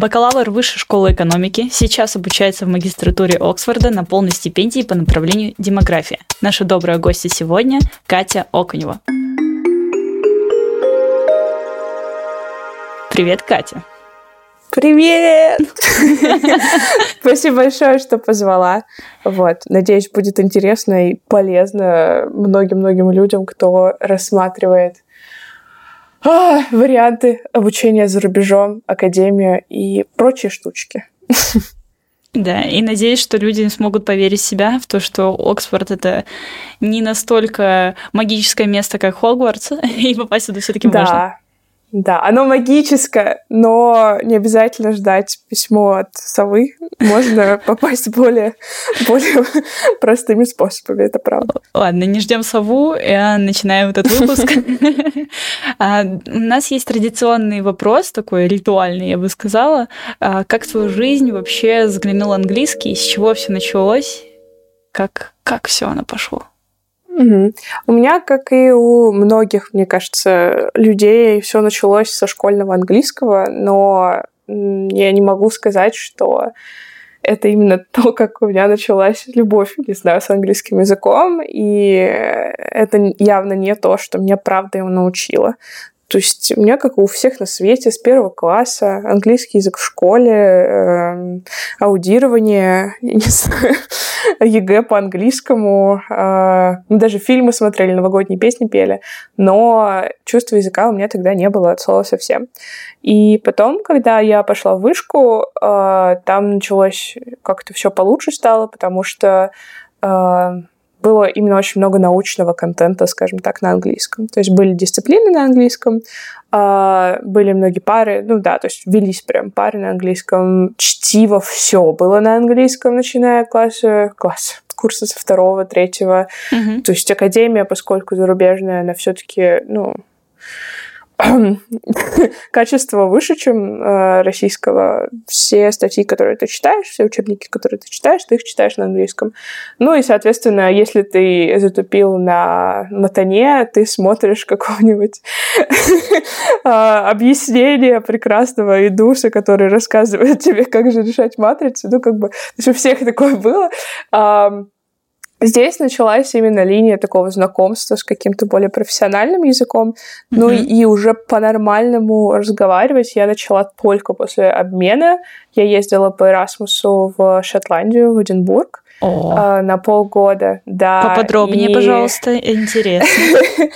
Бакалавр Высшей школы экономики, сейчас обучается в магистратуре Оксфорда на полной стипендии по направлению демография. Наша добрая гостья сегодня – Катя Окунева. Привет, Катя. Привет! Спасибо большое, что позвала. Вот. Надеюсь, будет интересно и полезно многим-многим людям, кто рассматривает а, варианты обучения за рубежом, академию и прочие штучки. Да, и надеюсь, что люди смогут поверить в себя, в то, что Оксфорд — это не настолько магическое место, как Хогвартс, и попасть туда все таки да. можно. Да, оно магическое, но не обязательно ждать письмо от совы. Можно попасть более, более простыми способами, это правда. Ладно, не ждем сову, начинаем этот выпуск. А, у нас есть традиционный вопрос, такой ритуальный, я бы сказала. А, как в твою жизнь вообще заглянул английский? С чего все началось? Как, как все оно пошло? Угу. У меня, как и у многих, мне кажется, людей, все началось со школьного английского, но я не могу сказать, что это именно то, как у меня началась любовь, не знаю, с английским языком, и это явно не то, что меня правда его научило. То есть у меня, как у всех на свете, с первого класса английский язык в школе, э, аудирование, не знаю, ЕГЭ по английскому. Э, мы даже фильмы смотрели, новогодние песни пели. Но чувства языка у меня тогда не было от слова совсем. И потом, когда я пошла в вышку, э, там началось как-то все получше стало, потому что э, было именно очень много научного контента, скажем так, на английском. То есть были дисциплины на английском, а, были многие пары, ну да, то есть велись прям пары на английском, чтиво все было на английском, начиная класса, класса курса со второго, третьего. Mm-hmm. То есть академия, поскольку зарубежная, она все-таки, ну, качество выше, чем э, российского. Все статьи, которые ты читаешь, все учебники, которые ты читаешь, ты их читаешь на английском. Ну и, соответственно, если ты затупил на матане, ты смотришь какого-нибудь а, объяснения прекрасного идуса, который рассказывает тебе, как же решать матрицу. Ну, как бы, у всех такое было. Здесь началась именно линия такого знакомства с каким-то более профессиональным языком. Mm-hmm. Ну и уже по-нормальному разговаривать я начала только после обмена. Я ездила по Эрасмусу в Шотландию, в Эдинбург. Oh. на полгода, да. Поподробнее, и... пожалуйста, интересно.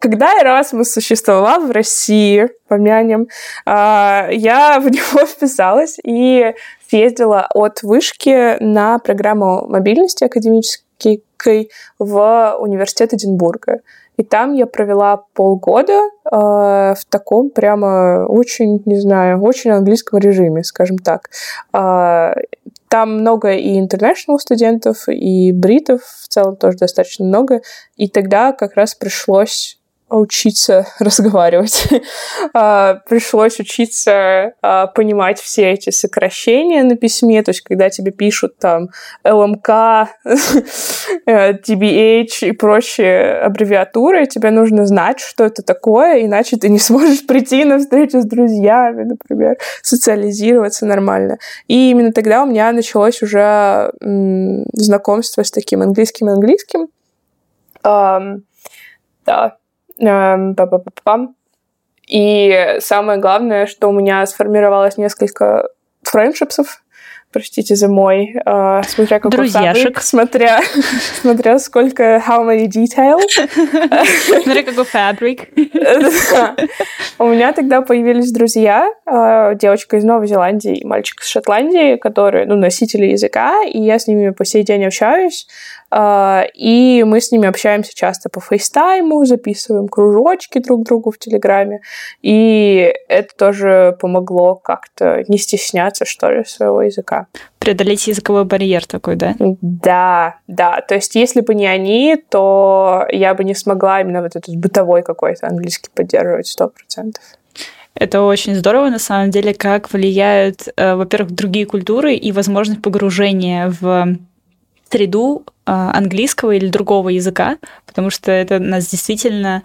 Когда Erasmus существовал в России, помянем, а, я в него вписалась и съездила от вышки на программу мобильности академической практикой в университет Эдинбурга. И там я провела полгода э, в таком прямо очень, не знаю, очень английском режиме, скажем так. Э, там много и international студентов, и бритов в целом тоже достаточно много. И тогда как раз пришлось учиться разговаривать. А, пришлось учиться а, понимать все эти сокращения на письме, то есть когда тебе пишут там ЛМК, TBH и прочие аббревиатуры, тебе нужно знать, что это такое, иначе ты не сможешь прийти на встречу с друзьями, например, социализироваться нормально. И именно тогда у меня началось уже знакомство с таким английским-английским. Да, И самое главное, что у меня сформировалось несколько френдшипсов, простите за мой, э, смотря какой Друзьяшек. фабрик, смотря, смотря сколько, how many details. Смотря какой фабрик. У меня тогда появились друзья, э, девочка из Новой Зеландии и мальчик из Шотландии, которые, ну, носители языка, и я с ними по сей день общаюсь. А, и мы с ними общаемся часто по фейстайму, записываем кружочки друг другу в Телеграме. И это тоже помогло как-то не стесняться, что ли, своего языка. Преодолеть языковой барьер такой, да? Да, да. То есть, если бы не они, то я бы не смогла именно вот этот бытовой какой-то английский поддерживать сто процентов. Это очень здорово, на самом деле, как влияют, э, во-первых, другие культуры и возможность погружения в среду а, английского или другого языка, потому что это нас действительно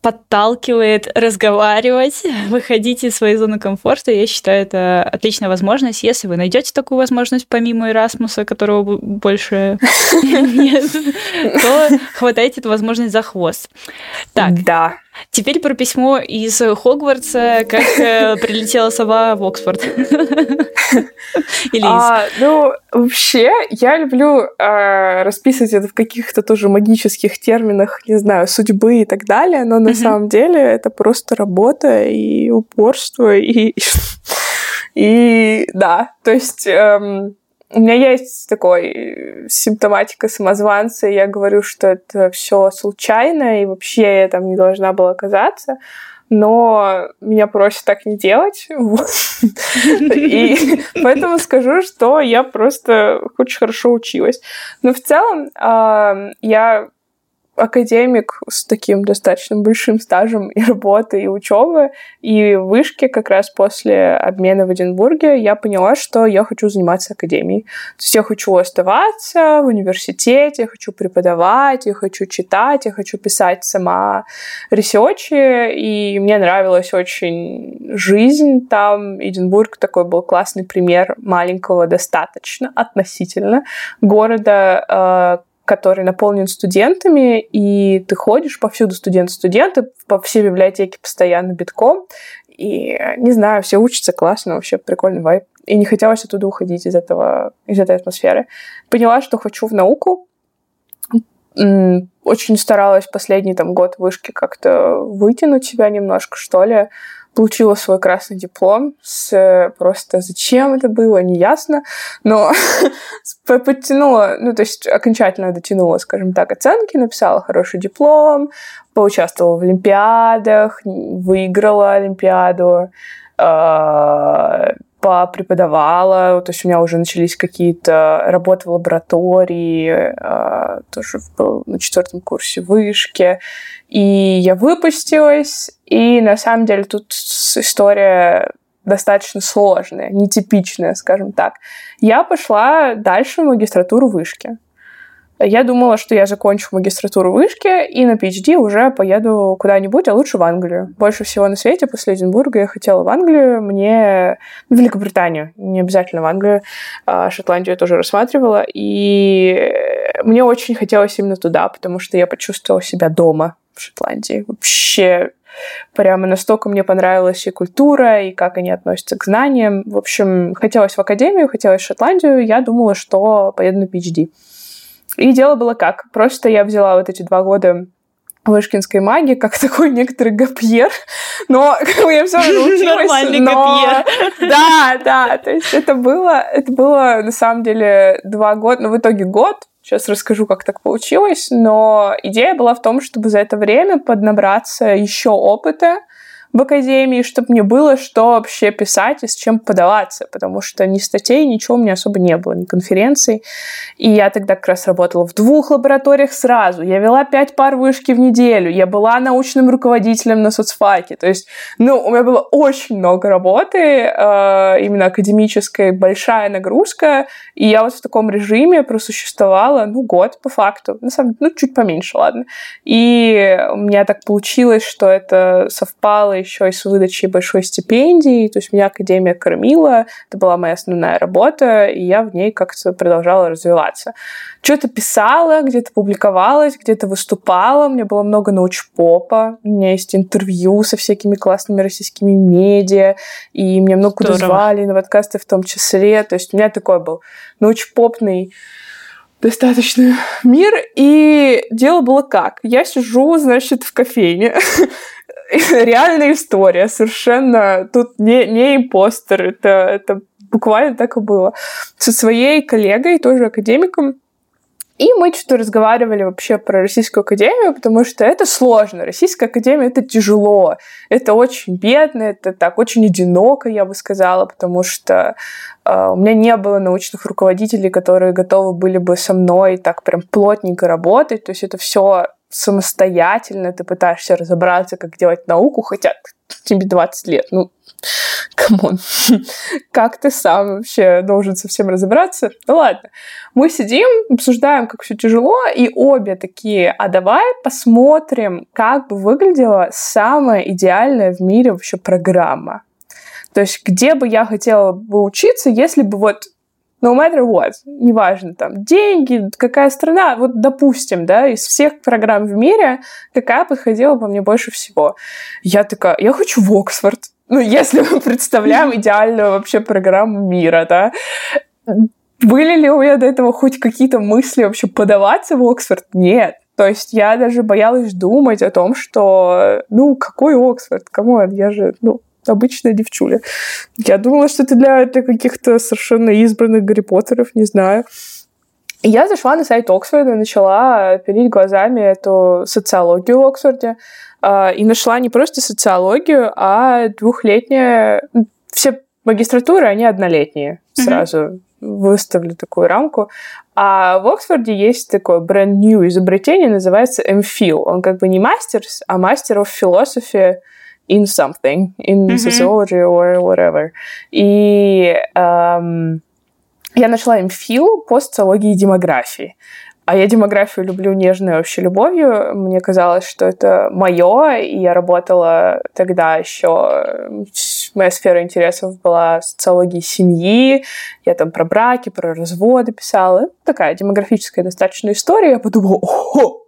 подталкивает разговаривать, выходить из своей зоны комфорта. Я считаю, это отличная возможность. Если вы найдете такую возможность помимо Эрасмуса, которого больше нет, то хватайте эту возможность за хвост. Так. Да. Теперь про письмо из Хогвартса, как э, прилетела сова в Оксфорд. Или а, Ну, вообще, я люблю э, расписывать это в каких-то тоже магических терминах, не знаю, судьбы и так далее, но на самом деле это просто работа и упорство, и, и да, то есть... Эм, у меня есть такой э, симптоматика самозванца, и я говорю, что это все случайно, и вообще я там не должна была оказаться но меня просят так не делать. И поэтому скажу, что я просто очень хорошо училась. Но в целом а, я академик с таким достаточно большим стажем и работы, и учебы, и в вышке как раз после обмена в Эдинбурге я поняла, что я хочу заниматься академией. То есть я хочу оставаться в университете, я хочу преподавать, я хочу читать, я хочу писать сама ресерчи, и мне нравилась очень жизнь там. Эдинбург такой был классный пример маленького достаточно относительно города, э, который наполнен студентами, и ты ходишь повсюду студенты-студенты, по всей библиотеке постоянно битком, и, не знаю, все учатся классно, вообще прикольный вайб. И не хотелось оттуда уходить из этого, из этой атмосферы. Поняла, что хочу в науку. Очень старалась последний там год вышки как-то вытянуть себя немножко, что ли получила свой красный диплом с просто зачем это было, неясно, но подтянула, ну, то есть окончательно дотянула, скажем так, оценки, написала хороший диплом, поучаствовала в олимпиадах, выиграла олимпиаду, а, попреподавала, то есть у меня уже начались какие-то работы в лаборатории, э, тоже на четвертом курсе вышки, и я выпустилась, и на самом деле тут история достаточно сложная, нетипичная, скажем так. Я пошла дальше в магистратуру вышки. Я думала, что я закончу магистратуру вышки и на PhD уже поеду куда-нибудь, а лучше в Англию. Больше всего на свете после Эдинбурга я хотела в Англию, мне... В Великобританию, не обязательно в Англию. А Шотландию я тоже рассматривала. И мне очень хотелось именно туда, потому что я почувствовала себя дома в Шотландии. Вообще прямо настолько мне понравилась и культура, и как они относятся к знаниям. В общем, хотелось в академию, хотелось в Шотландию. Я думала, что поеду на PhD. И дело было как? Просто я взяла вот эти два года вышкинской магии, как такой некоторый гапьер, но я все равно научилась. Нормальный но... гапьер. Да, да, то есть это было, это было на самом деле два года, но в итоге год, Сейчас расскажу, как так получилось, но идея была в том, чтобы за это время поднабраться еще опыта, в академии, чтобы мне было что вообще писать и с чем подаваться, потому что ни статей, ничего у меня особо не было, ни конференций. И я тогда как раз работала в двух лабораториях сразу. Я вела пять пар вышки в неделю. Я была научным руководителем на соцфаке. То есть, ну, у меня было очень много работы, э, именно академической, большая нагрузка. И я вот в таком режиме просуществовала, ну, год по факту. На самом деле, ну, чуть поменьше, ладно. И у меня так получилось, что это совпало еще и с выдачей большой стипендии, то есть меня академия кормила, это была моя основная работа, и я в ней как-то продолжала развиваться. Что-то писала, где-то публиковалась, где-то выступала, у меня было много научпопа, у меня есть интервью со всякими классными российскими медиа, и меня много куда звали, на подкасты в том числе, то есть у меня такой был научпопный достаточно мир. И дело было как? Я сижу, значит, в кофейне. реальная история, совершенно тут не, не импостер, это, это буквально так и было. Со своей коллегой, тоже академиком, и мы что-то разговаривали вообще про Российскую Академию, потому что это сложно. Российская Академия — это тяжело. Это очень бедно, это так очень одиноко, я бы сказала, потому что э, у меня не было научных руководителей, которые готовы были бы со мной так прям плотненько работать. То есть это все самостоятельно, ты пытаешься разобраться, как делать науку, хотя тебе 20 лет. Ну, come on, как ты сам вообще должен со всем разобраться? Ну ладно, мы сидим, обсуждаем, как все тяжело, и обе такие, а давай посмотрим, как бы выглядела самая идеальная в мире вообще программа. То есть где бы я хотела бы учиться, если бы вот no matter what, неважно, там, деньги, какая страна, вот, допустим, да, из всех программ в мире, какая подходила бы мне больше всего? Я такая, я хочу в Оксфорд. Ну, если мы представляем идеальную вообще программу мира, да. Были ли у меня до этого хоть какие-то мысли вообще подаваться в Оксфорд? Нет. То есть я даже боялась думать о том, что, ну, какой Оксфорд? Кому я же, ну, обычная девчуля. Я думала, что это для, для каких-то совершенно избранных Гарри Поттеров, не знаю. я зашла на сайт Оксфорда, начала пилить глазами эту социологию в Оксфорде, э, и нашла не просто социологию, а двухлетние... Все магистратуры, они однолетние. Сразу mm-hmm. выставлю такую рамку. А в Оксфорде есть такое бренд new изобретение, называется MPhil. Он как бы не мастер, а мастер of philosophy in something, in mm-hmm. sociology or whatever. И эм, я нашла MPhil по социологии и демографии. А я демографию люблю нежной вообще любовью. Мне казалось, что это мое, и я работала тогда еще... Моя сфера интересов была социология семьи. Я там про браки, про разводы писала. Такая демографическая достаточно история. Я подумала, о,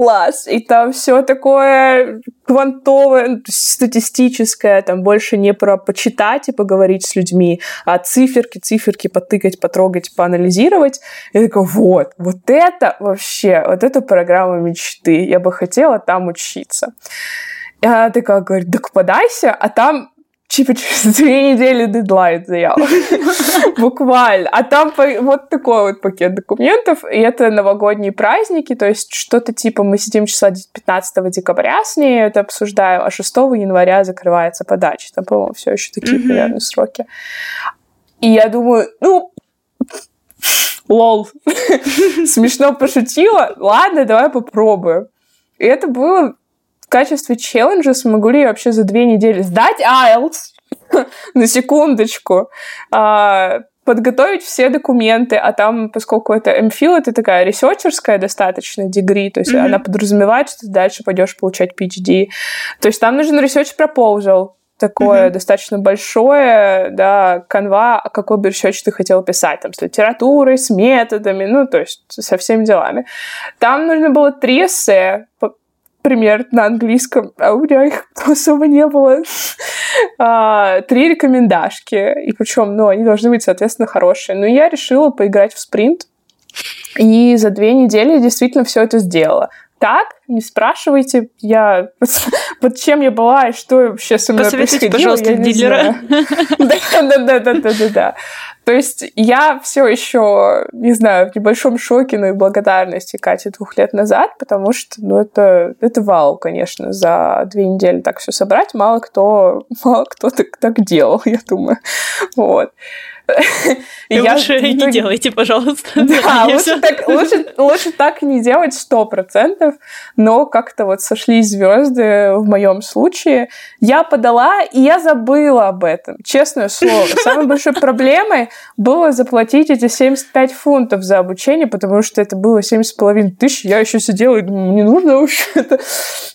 класс, и там все такое квантовое, ну, статистическое, там больше не про почитать и поговорить с людьми, а циферки, циферки потыкать, потрогать, поанализировать. Я такая, вот, вот это вообще, вот это программа мечты, я бы хотела там учиться. И она такая говорит, так подайся, а там типа через две недели дедлайн заявок. Буквально. А там вот такой вот пакет документов, и это новогодние праздники, то есть что-то типа мы сидим числа 15 декабря с ней, это обсуждаем, а 6 января закрывается подача. Там, по-моему, все еще такие примерно сроки. И я думаю, ну, лол, смешно пошутила, ладно, давай попробуем. И это было качестве челленджа смогу ли я вообще за две недели сдать IELTS, на секундочку, а, подготовить все документы, а там, поскольку это MPhil, это такая ресерчерская достаточно дегри, то есть mm-hmm. она подразумевает, что ты дальше пойдешь получать PhD. То есть там нужен research proposal, такое mm-hmm. достаточно большое, да, канва, какой бы research ты хотел писать, там, с литературой, с методами, ну, то есть со всеми делами. Там нужно было три эссе пример на английском, а у меня их особо не было. а, три рекомендашки, и причем, ну, они должны быть, соответственно, хорошие. Но я решила поиграть в спринт, и за две недели действительно все это сделала. Так, не спрашивайте, я под чем я была и что вообще со мной Посоветуйте, происходило. пожалуйста, дилера. Да-да-да-да-да. То есть я все еще, не знаю, в небольшом шоке, но и благодарности Кате двух лет назад, потому что, ну, это, это вау, конечно, за две недели так все собрать. Мало кто, мало кто так, так делал, я думаю. Вот. Я лучше итоге... не делайте, пожалуйста. Да, лучше так, лучше, лучше так не делать сто процентов, но как-то вот сошлись звезды в моем случае. Я подала, и я забыла об этом, честное слово. Самой большой проблемой было заплатить эти 75 фунтов за обучение, потому что это было 7,5 тысяч. Я еще сидела и думаю, не нужно вообще это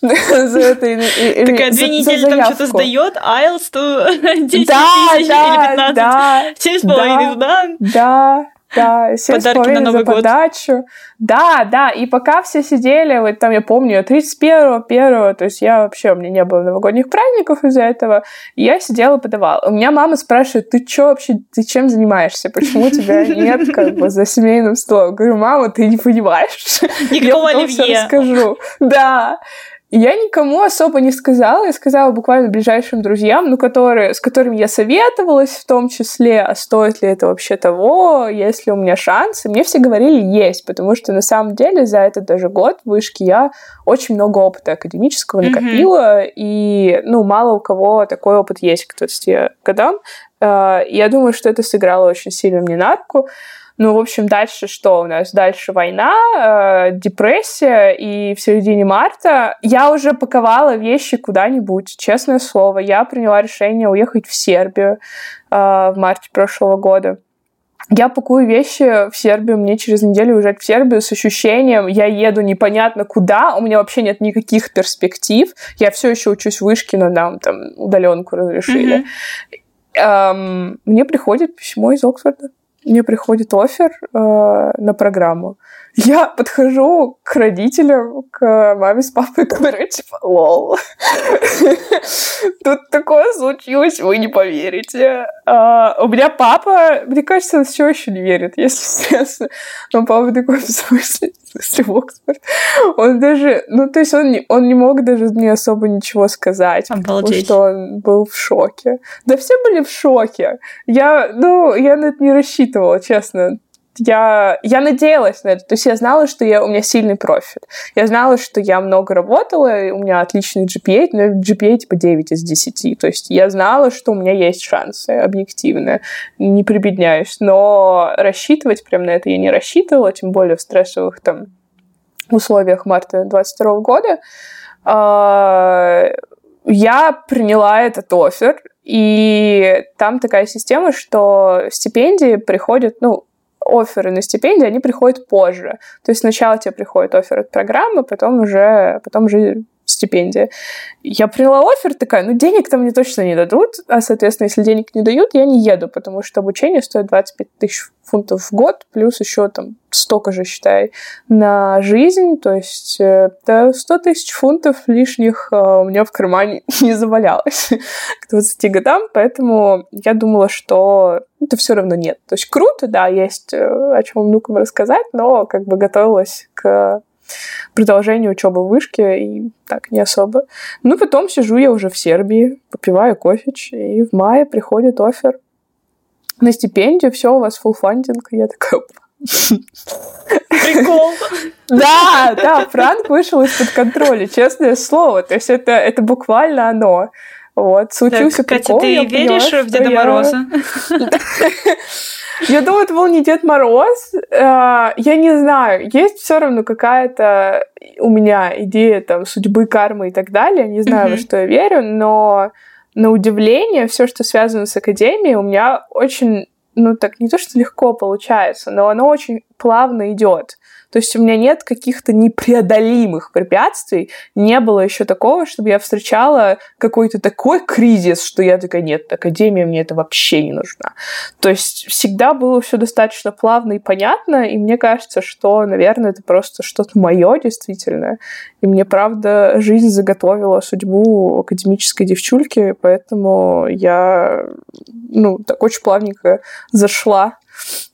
за это. Такая две недели там что-то сдает, IELTS 10 тысяч или 15 с половиной да, Да, да, семь Подарки на Новый за год. подачу. Да, да, и пока все сидели, вот там я помню, 31-го, 1 то есть я вообще, у меня не было новогодних праздников из-за этого, и я сидела и подавала. У меня мама спрашивает, ты что вообще, ты чем занимаешься? Почему у тебя нет как бы за семейным столом? Говорю, мама, ты не понимаешь. Никакого я оливье. расскажу. Да. Я никому особо не сказала, я сказала буквально ближайшим друзьям, ну, которые, с которыми я советовалась в том числе, а стоит ли это вообще того, есть ли у меня шансы. Мне все говорили есть, потому что на самом деле за этот даже год в вышке я очень много опыта академического накопила, mm-hmm. и, ну, мало у кого такой опыт есть к 20 годам. А, я думаю, что это сыграло очень сильно мне на руку. Ну, в общем, дальше что у нас? Дальше война, э, депрессия, и в середине марта я уже паковала вещи куда-нибудь, честное слово. Я приняла решение уехать в Сербию э, в марте прошлого года. Я пакую вещи в Сербию, мне через неделю уезжать в Сербию с ощущением, я еду непонятно куда, у меня вообще нет никаких перспектив, я все еще учусь в вышке, но нам там удаленку разрешили. Mm-hmm. Эм, мне приходит письмо из Оксфорда, мне приходит офер э, на программу. Я подхожу к родителям, к маме с папой, говорю, типа, лол. Тут такое случилось, вы не поверите. А, у меня папа, мне кажется, он все еще не верит, если честно. Но папа такой, в смысле, в смысле, в Оксфорд? Он даже, ну, то есть он не, он не мог даже мне особо ничего сказать. Обалдеть. Потому что он был в шоке. Да все были в шоке. Я, ну, я на это не рассчитывала, честно я, я надеялась на это. То есть я знала, что я, у меня сильный профиль. Я знала, что я много работала, у меня отличный GPA, но GPA типа 9 из 10. То есть я знала, что у меня есть шансы объективно. Не прибедняюсь. Но рассчитывать прям на это я не рассчитывала, тем более в стрессовых там условиях марта 22 года. А, я приняла этот офер, и там такая система, что стипендии приходят, ну, оферы на стипендии, они приходят позже. То есть сначала тебе приходит офер от программы, потом уже, потом уже стипендия. Я приняла офер, такая, ну, денег там мне точно не дадут, а, соответственно, если денег не дают, я не еду, потому что обучение стоит 25 тысяч фунтов в год, плюс еще там столько же, считай, на жизнь, то есть э, да, 100 тысяч фунтов лишних э, у меня в кармане не завалялось к 20 годам, поэтому я думала, что это все равно нет. То есть круто, да, есть э, о чем внукам рассказать, но как бы готовилась к продолжению учебы в вышке и так не особо. Ну, потом сижу я уже в Сербии, попиваю кофеч, и в мае приходит офер на стипендию, все, у вас full фандинг. И я такая, Прикол. Да, да, Франк вышел из-под контроля, честное слово. То есть это, это буквально оно. Вот, случился так, прикол. Катя, ты веришь поняла, в Деда я... Мороза? Я думаю, это был не Дед Мороз. А, я не знаю. Есть все равно какая-то у меня идея там судьбы, кармы и так далее. Не знаю, во что я верю, но на удивление все, что связано с академией, у меня очень ну, так не то, что легко получается, но оно очень плавно идет. То есть у меня нет каких-то непреодолимых препятствий. Не было еще такого, чтобы я встречала какой-то такой кризис, что я такая, нет, академия мне это вообще не нужна. То есть всегда было все достаточно плавно и понятно, и мне кажется, что, наверное, это просто что-то мое действительно. И мне, правда, жизнь заготовила судьбу академической девчульки, поэтому я, ну, так очень плавненько зашла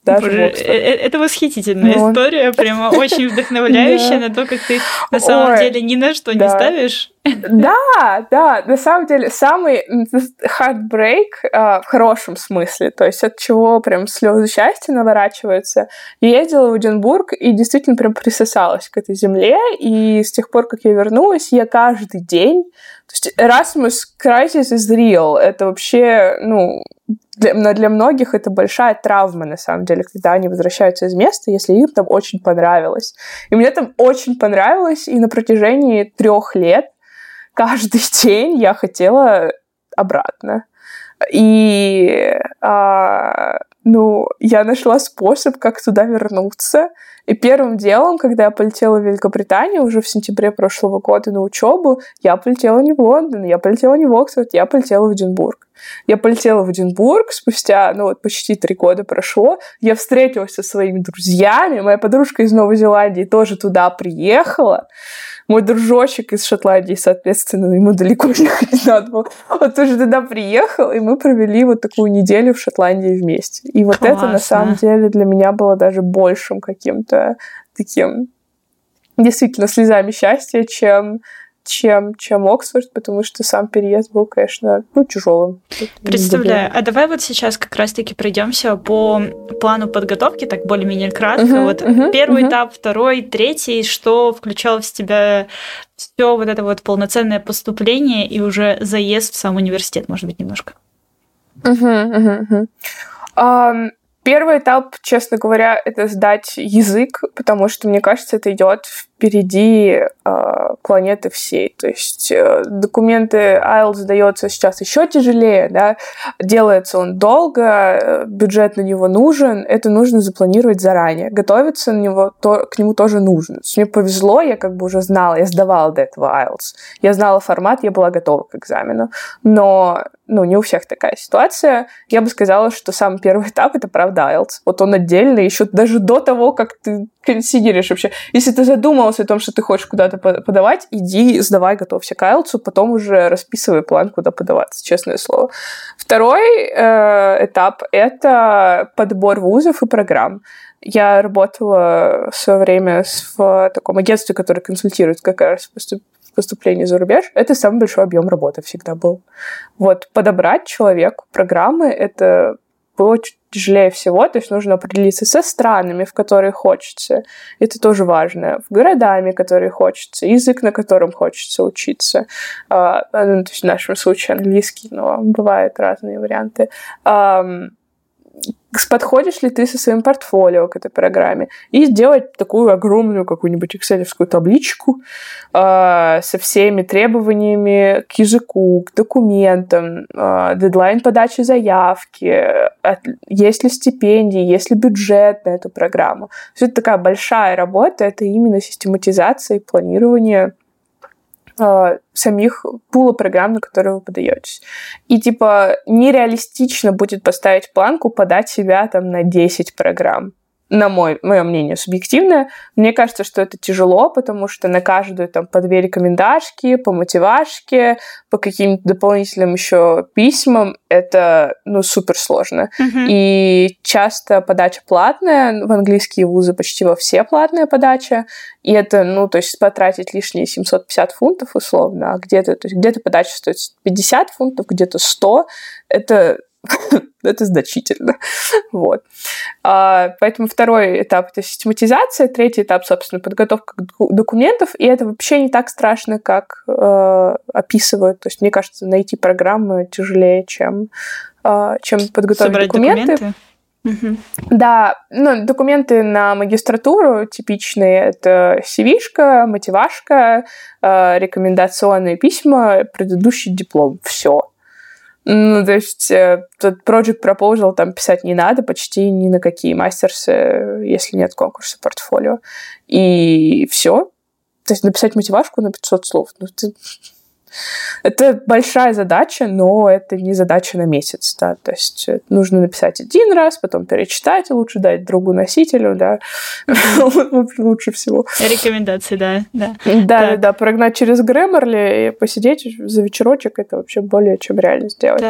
даже Боже, э, э, это восхитительная ну, история, прямо очень вдохновляющая на то, как ты на самом деле ни на что не ставишь. Да, да, на самом деле самый heartbreak э, в хорошем смысле, то есть от чего прям слезы счастья наворачиваются. Я ездила в Эдинбург и действительно прям присосалась к этой земле, и с тех пор, как я вернулась, я каждый день то есть Erasmus Crisis is real. Это вообще, ну, для, для многих это большая травма, на самом деле, когда они возвращаются из места, если им там очень понравилось. И мне там очень понравилось, и на протяжении трех лет каждый день я хотела обратно. И а, ну, я нашла способ, как туда вернуться. И первым делом, когда я полетела в Великобританию уже в сентябре прошлого года на учебу, я полетела не в Лондон, я полетела не в Оксфорд, я полетела в Эдинбург. Я полетела в Эдинбург, спустя, ну вот почти три года прошло, я встретилась со своими друзьями, моя подружка из Новой Зеландии тоже туда приехала, мой дружочек из Шотландии, соответственно, ему далеко ехать не надо было. Он тоже туда приехал, и мы провели вот такую неделю в Шотландии вместе. И вот Классно. это, на самом деле, для меня было даже большим каким-то таким действительно слезами счастья, чем чем, чем Оксфорд, потому что сам переезд был, конечно, ну, тяжелым. Представляю. А давай вот сейчас как раз-таки пройдемся по плану подготовки, так более-менее кратко. Uh-huh, вот uh-huh, первый uh-huh. этап, второй, третий, что включало в себя все вот это вот полноценное поступление и уже заезд в сам университет, может быть, немножко. Uh-huh, uh-huh, uh-huh. Um, Первый этап, честно говоря, это сдать язык, потому что, мне кажется, это идет впереди э, планеты всей. То есть э, документы IELTS сдается сейчас еще тяжелее, да, делается он долго, э, бюджет на него нужен, это нужно запланировать заранее. Готовиться на него, то, к нему тоже нужно. То есть мне повезло, я как бы уже знала, я сдавала до этого IELTS. Я знала формат, я была готова к экзамену. Но ну, не у всех такая ситуация. Я бы сказала, что самый первый этап — это, правда, IELTS. Вот он отдельно, еще даже до того, как ты консидеришь вообще. Если ты задумался о том, что ты хочешь куда-то подавать, иди, сдавай, готовься к IELTS, потом уже расписывай план, куда подаваться, честное слово. Второй э, этап — это подбор вузов и программ. Я работала в свое время в таком агентстве, которое консультирует как раз поступлений за рубеж, это самый большой объем работы всегда был. Вот подобрать человеку программы, это было тяжелее всего, то есть нужно определиться со странами, в которые хочется. Это тоже важно. В городами, которые хочется, язык, на котором хочется учиться. Uh, ну, то есть в нашем случае английский, но бывают разные варианты. Подходишь ли ты со своим портфолио к этой программе, и сделать такую огромную какую-нибудь экселевскую табличку э, со всеми требованиями к языку, к документам, э, дедлайн подачи заявки, от, есть ли стипендии, есть ли бюджет на эту программу. То это такая большая работа, это именно систематизация и планирование э, самих пула программ, на которые вы подаетесь. И типа нереалистично будет поставить планку подать себя там на 10 программ на мой, мое мнение, субъективное. Мне кажется, что это тяжело, потому что на каждую там по две рекомендашки, по мотивашке, по каким-то дополнительным еще письмам это, ну, супер сложно. Mm-hmm. И часто подача платная, в английские вузы почти во все платная подача, и это, ну, то есть потратить лишние 750 фунтов условно, а где-то, то есть где-то подача стоит 50 фунтов, где-то 100, это это значительно. Вот. А, поэтому второй этап — это систематизация, третий этап, собственно, подготовка документов, и это вообще не так страшно, как э, описывают. То есть, мне кажется, найти программы тяжелее, чем, э, чем подготовить Собрать документы. документы. Угу. Да, ну, документы на магистратуру типичные — это CV-шка, мотивашка, э, рекомендационные письма, предыдущий диплом. Все. Ну, то есть э, тут Project Proposal там писать не надо почти ни на какие мастерсы, если нет конкурса портфолио. И все. То есть написать мотивашку на 500 слов. Ну, ты это большая задача, но это не задача на месяц, да, то есть э, нужно написать один раз, потом перечитать, лучше дать другу носителю, да, лучше всего. Рекомендации, да, да. Да, да, прогнать через Grammarly и посидеть за вечерочек, это вообще более чем реально сделать.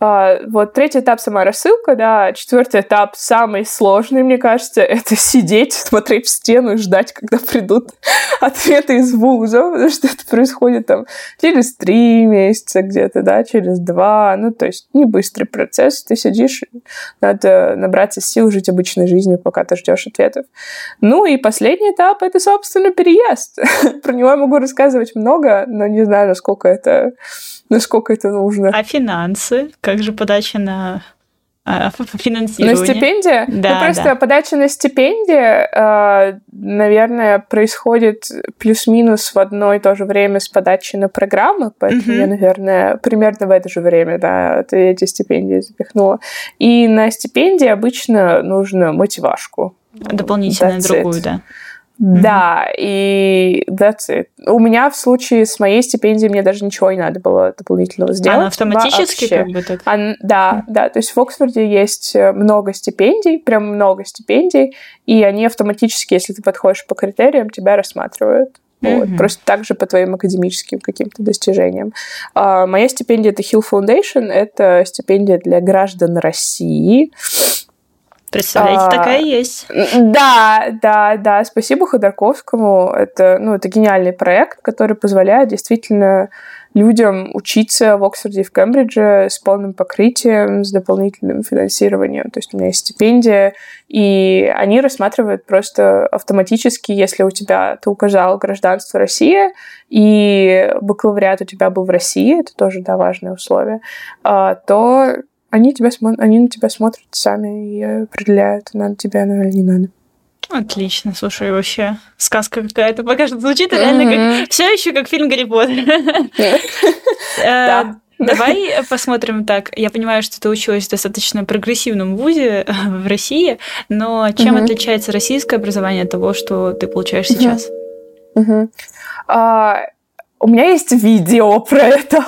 А, вот третий этап сама рассылка, да, четвертый этап самый сложный, мне кажется, это сидеть, смотреть в стену и ждать, когда придут ответы из вуза, потому что это происходит там через через три месяца где-то, да, через два. Ну, то есть не быстрый процесс. Ты сидишь, надо набраться сил жить обычной жизнью, пока ты ждешь ответов. Ну и последний этап — это, собственно, переезд. Про него я могу рассказывать много, но не знаю, насколько это насколько это нужно. А финансы? Как же подача на финансирование. На стипендию? Да, ну, просто да. подача на стипендию, а, наверное, происходит плюс-минус в одно и то же время с подачей на программы, поэтому mm-hmm. я, наверное, примерно в это же время, да, эти стипендии запихнула. И на стипендии обычно нужно мотивашку. Дополнительную другую, it. да. Да, и that's it. У меня в случае с моей стипендией мне даже ничего не надо было дополнительного сделать. Она автоматически вообще. как бы так? Она, да, mm. да. То есть в Оксфорде есть э, много стипендий, прям много стипендий, и они автоматически, если ты подходишь по критериям, тебя рассматривают. Mm-hmm. Вот, просто так же по твоим академическим каким-то достижениям. А, моя стипендия это Hill Foundation, это стипендия для граждан России. Представляете, а, такая есть. Да, да, да. Спасибо Ходорковскому. Это, ну, это гениальный проект, который позволяет действительно людям учиться в Оксфорде и в Кембридже с полным покрытием, с дополнительным финансированием. То есть у меня есть стипендия, и они рассматривают просто автоматически, если у тебя, ты указал гражданство России, и бакалавриат у тебя был в России, это тоже, да, важное условие, а, то они, тебя смо- они на тебя смотрят сами и определяют, надо тебе она или не надо. Отлично, слушай, вообще сказка какая-то пока что звучит реально как все еще как фильм Гарри Поттер. Э, давай посмотрим так. Я понимаю, что ты училась в достаточно прогрессивном вузе в России, но чем отличается российское образование от того, что ты получаешь сейчас? У меня есть видео про это.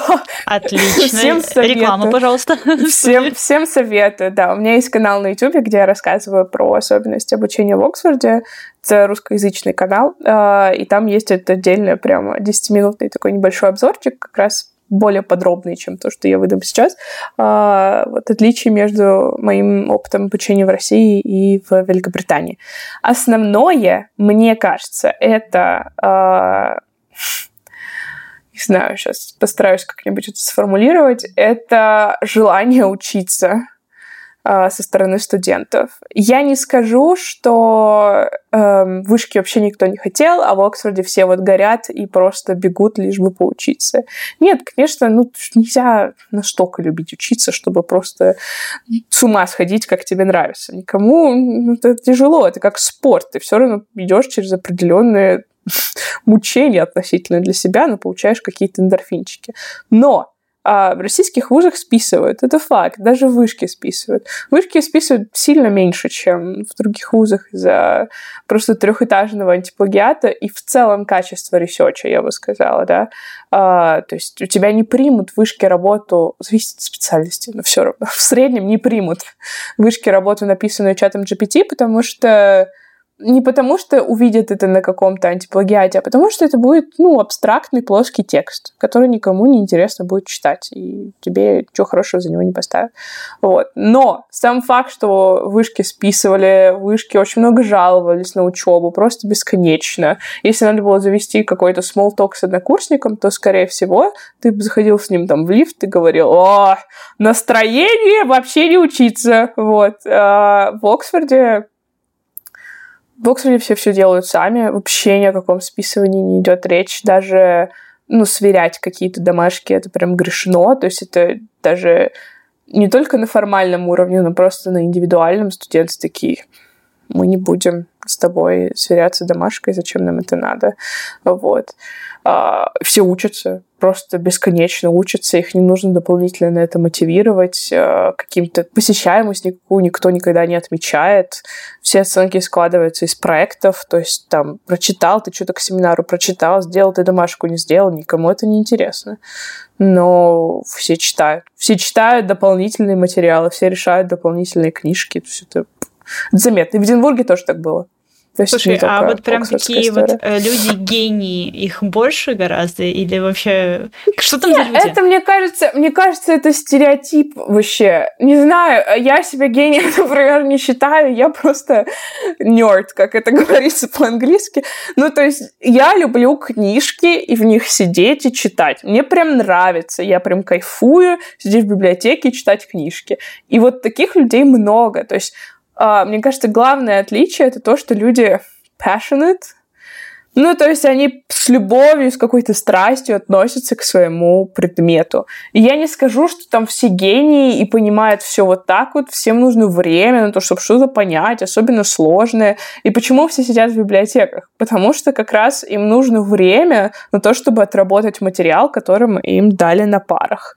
Отлично. Всем советую. Реклама, пожалуйста. Всем, всем советую, да. У меня есть канал на YouTube, где я рассказываю про особенности обучения в Оксфорде. Это русскоязычный канал, а, и там есть это отдельно прямо 10-минутный такой небольшой обзорчик, как раз более подробный, чем то, что я выдам сейчас. А, вот отличие между моим опытом обучения в России и в Великобритании. Основное, мне кажется, это а, не знаю, сейчас постараюсь как-нибудь это сформулировать, это желание учиться э, со стороны студентов. Я не скажу, что э, вышки вообще никто не хотел, а в Оксфорде все вот горят и просто бегут, лишь бы поучиться. Нет, конечно, ну нельзя настолько любить учиться, чтобы просто с ума сходить, как тебе нравится. Никому ну, это тяжело, это как спорт. Ты все равно идешь через определенные мучения относительно для себя, но получаешь какие-то эндорфинчики. Но а в российских вузах списывают. Это факт. Даже в Вышке списывают. В Вышке списывают сильно меньше, чем в других вузах из-за просто трехэтажного антиплагиата и в целом качества research а, я бы сказала, да. А, то есть у тебя не примут в Вышке работу, зависит от специальности, но все равно в среднем не примут в Вышке работу, написанную чатом GPT, потому что не потому, что увидят это на каком-то антиплагиате, а потому что это будет, ну, абстрактный плоский текст, который никому не интересно будет читать, и тебе ничего хорошего за него не поставят. Вот. Но сам факт, что вышки списывали, вышки очень много жаловались на учебу, просто бесконечно. Если надо было завести какой-то small talk с однокурсником, то, скорее всего, ты заходил с ним там в лифт и говорил, о, настроение вообще не учиться. Вот. А в Оксфорде в Оксфорде все все делают сами, вообще ни о каком списывании не идет речь, даже ну, сверять какие-то домашки, это прям грешно, то есть это даже не только на формальном уровне, но просто на индивидуальном студенты такие, мы не будем с тобой сверяться домашкой, зачем нам это надо, вот. А, все учатся, просто бесконечно учатся, их не нужно дополнительно на это мотивировать, а, каким-то посещаемость никакую никто никогда не отмечает, все оценки складываются из проектов, то есть там прочитал, ты что-то к семинару прочитал, сделал ты домашку, не сделал, никому это не интересно. Но все читают. Все читают дополнительные материалы, все решают дополнительные книжки, то есть это заметно. И в Эдинбурге тоже так было. То есть Слушай, а вот прям такие история. вот э, люди гении, их больше гораздо или вообще что там Нет, за люди? Это мне кажется, мне кажется, это стереотип вообще. Не знаю, я себя гением, например, не считаю, я просто нерд, как это говорится по-английски. Ну, то есть я люблю книжки и в них сидеть и читать. Мне прям нравится, я прям кайфую сидеть в библиотеке и читать книжки. И вот таких людей много. То есть мне кажется, главное отличие это то, что люди passionate, ну, то есть они с любовью, с какой-то страстью относятся к своему предмету. И я не скажу, что там все гении и понимают все вот так вот. Всем нужно время на то, чтобы что-то понять, особенно сложное. И почему все сидят в библиотеках? Потому что как раз им нужно время на то, чтобы отработать материал, которым им дали на парах.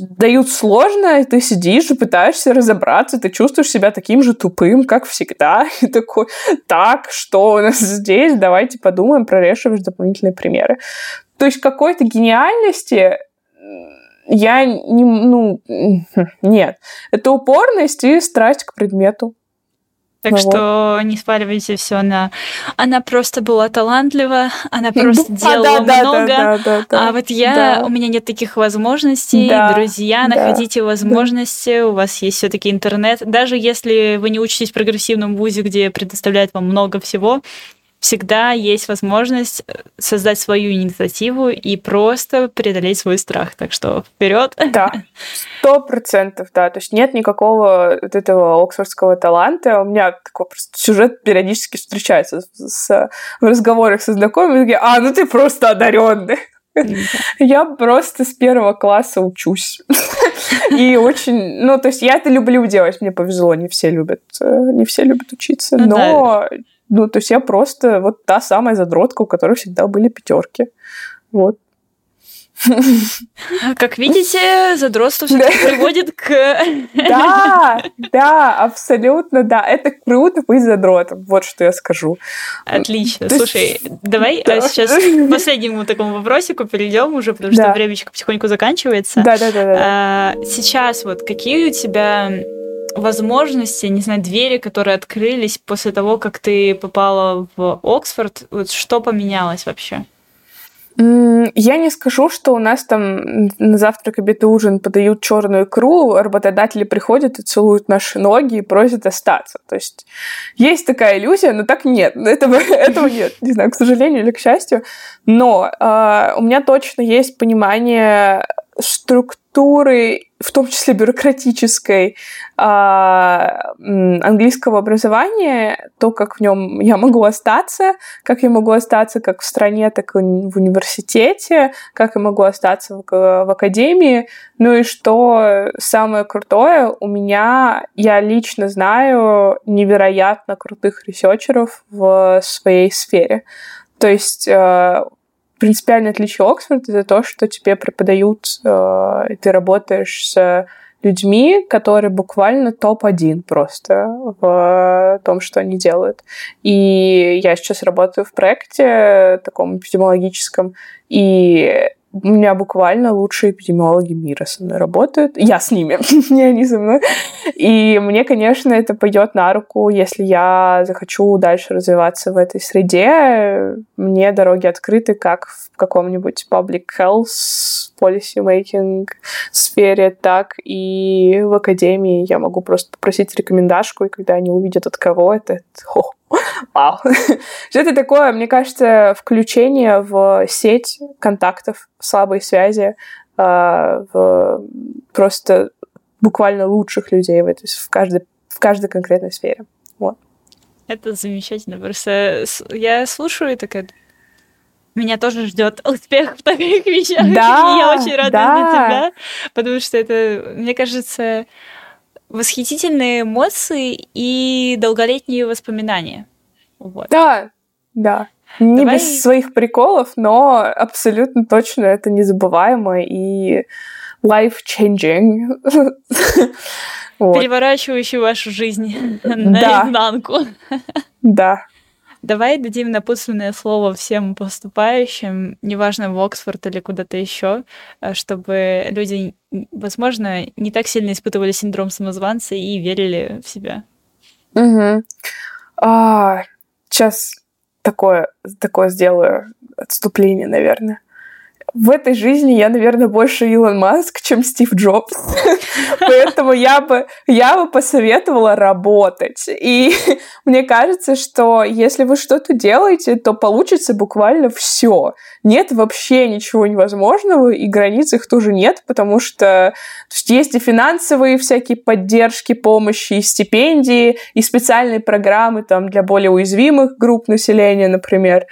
Дают сложно, и ты сидишь и пытаешься разобраться, ты чувствуешь себя таким же тупым, как всегда. И такой, так, что у нас здесь? Давайте подумаем, прорешиваешь дополнительные примеры. То есть какой-то гениальности я не, ну, нет. Это упорность и страсть к предмету. Так ну, что вот. не спаливайте все на она просто была талантлива, она просто делала да, много. Да, да, да, а вот я, у меня нет таких возможностей. Друзья, находите возможности, у вас есть все-таки интернет. Даже если вы не учитесь в прогрессивном вузе, где предоставляют вам много всего, всегда есть возможность э, создать свою инициативу и просто преодолеть свой страх. Так что вперед. Да, сто процентов, да. То есть нет никакого вот этого оксфордского таланта. У меня такой просто сюжет периодически встречается с, в разговорах со знакомыми. Такие, а, ну ты просто одаренный. Я просто с первого класса учусь. И очень, ну, то есть я это люблю делать, мне повезло, не все любят, э, не все любят учиться, ну но, ну, то есть я просто вот та самая задротка, у которой всегда были пятерки. Вот. Как видите, задротство все-таки приводит к... Да, да, абсолютно, да. Это круто быть задротом, вот что я скажу. Отлично. Слушай, давай а сейчас к последнему такому вопросику перейдем уже, потому что времечко потихоньку заканчивается. Да, да, да. А, сейчас вот какие у тебя возможности, не знаю, двери, которые открылись после того, как ты попала в Оксфорд, вот что поменялось вообще? Я не скажу, что у нас там на завтрак, обед и ужин подают черную икру, работодатели приходят и целуют наши ноги и просят остаться. То есть есть такая иллюзия, но так нет. Этого, этого нет. Не знаю, к сожалению или к счастью. Но э, у меня точно есть понимание структуры, в том числе бюрократической, а, английского образования, то, как в нем я могу остаться, как я могу остаться как в стране, так и в университете, как я могу остаться в, академии. Ну и что самое крутое, у меня, я лично знаю невероятно крутых ресерчеров в своей сфере. То есть э, принципиальное отличие Оксфорда это то, что тебе преподают, э, ты работаешь с людьми, которые буквально топ-1 просто в том, что они делают. И я сейчас работаю в проекте таком эпидемиологическом, и у меня буквально лучшие эпидемиологи мира со мной работают. Я с ними, не они со мной. И мне, конечно, это пойдет на руку, если я захочу дальше развиваться в этой среде. Мне дороги открыты как в каком-нибудь public health, policy making сфере, так и в академии. Я могу просто попросить рекомендашку, и когда они увидят от кого это, это Вау. Что это такое? Мне кажется, включение в сеть контактов, слабой связи, а, в просто буквально лучших людей в, этой, в, каждой, в каждой конкретной сфере. Вот. Это замечательно. Просто я слушаю и такая, меня тоже ждет успех в таких вещах. Да, я очень рада да. за тебя, потому что это, мне кажется, восхитительные эмоции и долголетние воспоминания. Вот. Да, да. Не Давай... без своих приколов, но абсолютно точно это незабываемо и life-changing. Переворачивающий вашу жизнь наизнанку. Да. Давай дадим напутственное слово всем поступающим, неважно в Оксфорд или куда-то еще, э, чтобы люди, возможно, не так сильно испытывали синдром самозванца и верили в себя. Угу. А, сейчас такое, такое сделаю отступление, наверное в этой жизни я, наверное, больше Илон Маск, чем Стив Джобс. Поэтому я бы, я бы посоветовала работать. И мне кажется, что если вы что-то делаете, то получится буквально все. Нет вообще ничего невозможного, и границ их тоже нет, потому что есть, есть и финансовые всякие поддержки, помощи, и стипендии, и специальные программы там, для более уязвимых групп населения, например.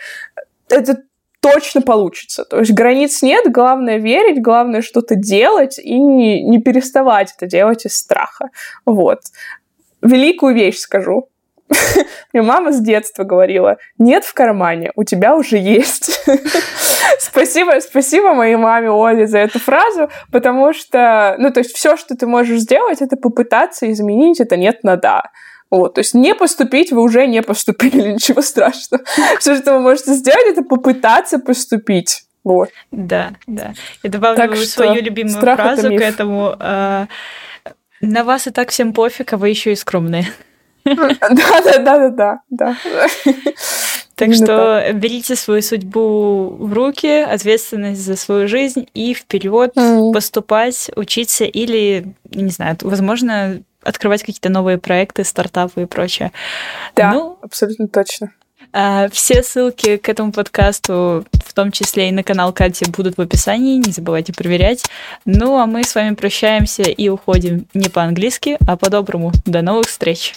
Это точно получится. То есть границ нет, главное верить, главное что-то делать и не, не переставать это делать из страха. Вот. Великую вещь скажу. Мне мама с детства говорила, нет в кармане, у тебя уже есть. спасибо, спасибо моей маме Оле за эту фразу, потому что, ну, то есть все, что ты можешь сделать, это попытаться изменить это нет на да. Вот, то есть не поступить вы уже не поступили, ничего страшного. Все, что вы можете сделать, это попытаться поступить. Вот. Да, да. Я добавлю так свою любимую фразу к этому. Э, на вас и так всем пофиг, а вы еще и скромные. Да, да, да, да, да. Так что берите свою судьбу в руки, ответственность за свою жизнь и вперед поступать, учиться или, не знаю, возможно, открывать какие-то новые проекты, стартапы и прочее. Да, ну, абсолютно точно. А, все ссылки к этому подкасту, в том числе и на канал Кати, будут в описании, не забывайте проверять. Ну, а мы с вами прощаемся и уходим не по-английски, а по-доброму. До новых встреч!